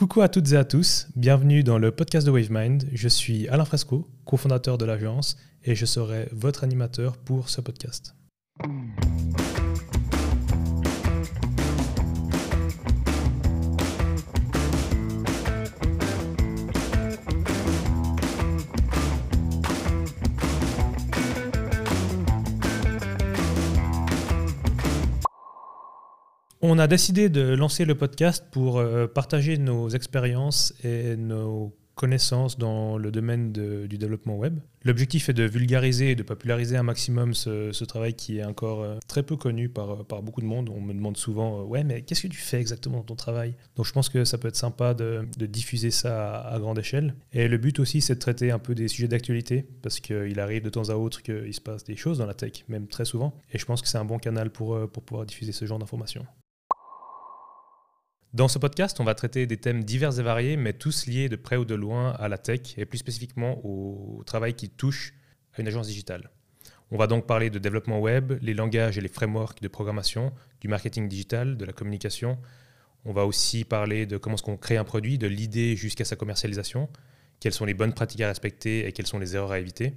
Coucou à toutes et à tous, bienvenue dans le podcast de WaveMind. Je suis Alain Fresco, cofondateur de l'agence, et je serai votre animateur pour ce podcast. On a décidé de lancer le podcast pour euh, partager nos expériences et nos connaissances dans le domaine du développement web. L'objectif est de vulgariser et de populariser un maximum ce, travail qui est encore euh, très peu connu par, par, beaucoup de monde. On me demande souvent euh, Ouais, mais qu'est-ce que tu fais exactement dans ton travail? Donc je pense que ça peut être sympa de, diffuser ça à, grande échelle. Et le but aussi, c'est de traiter un peu des sujets d'actualité parce qu'il arrive de temps à autre qu'il se passe des choses dans la tech, même très souvent. Et je pense que c'est un bon canal pour, pour pouvoir diffuser ce genre d'informations. Dans ce podcast, on va traiter des thèmes divers et variés, mais tous liés de près ou de loin à la tech et plus spécifiquement au travail qui touche à une agence digitale. On va donc parler de développement web, les langages et les frameworks de programmation, du marketing digital, de la communication. On va aussi parler de comment est-ce qu'on crée un produit, de l'idée jusqu'à sa commercialisation, quelles sont les bonnes pratiques à respecter et quelles sont les erreurs à éviter.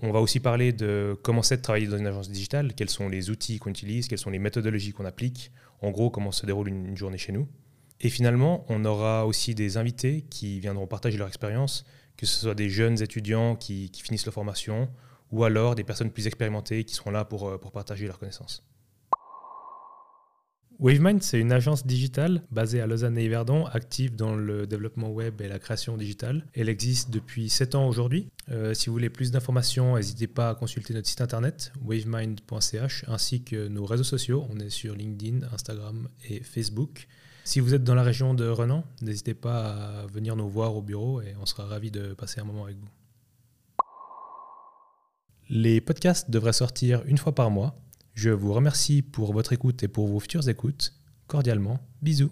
On va aussi parler de comment c'est de travailler dans une agence digitale, quels sont les outils qu'on utilise, quelles sont les méthodologies qu'on applique, en gros comment se déroule une, journée chez nous. Et finalement, on aura aussi des invités qui viendront partager leur expérience, que ce soit des jeunes étudiants qui, finissent leur formation, ou alors des personnes plus expérimentées qui seront là pour, euh, partager leurs connaissances. WaveMind, c'est une agence digitale basée à Lausanne et Yverdon, active dans le développement web et la création digitale. Elle existe depuis 7 ans aujourd'hui. Euh, si vous voulez plus d'informations, n'hésitez pas à consulter notre site internet wavemind.ch ainsi que nos réseaux sociaux. On est sur LinkedIn, Instagram et Facebook. Si vous êtes dans la région de Renan, n'hésitez pas à venir nous voir au bureau et on sera ravis de passer un moment avec vous. Les podcasts devraient sortir une fois par mois. Je vous remercie pour votre écoute et pour vos futures écoutes. Cordialement, bisous.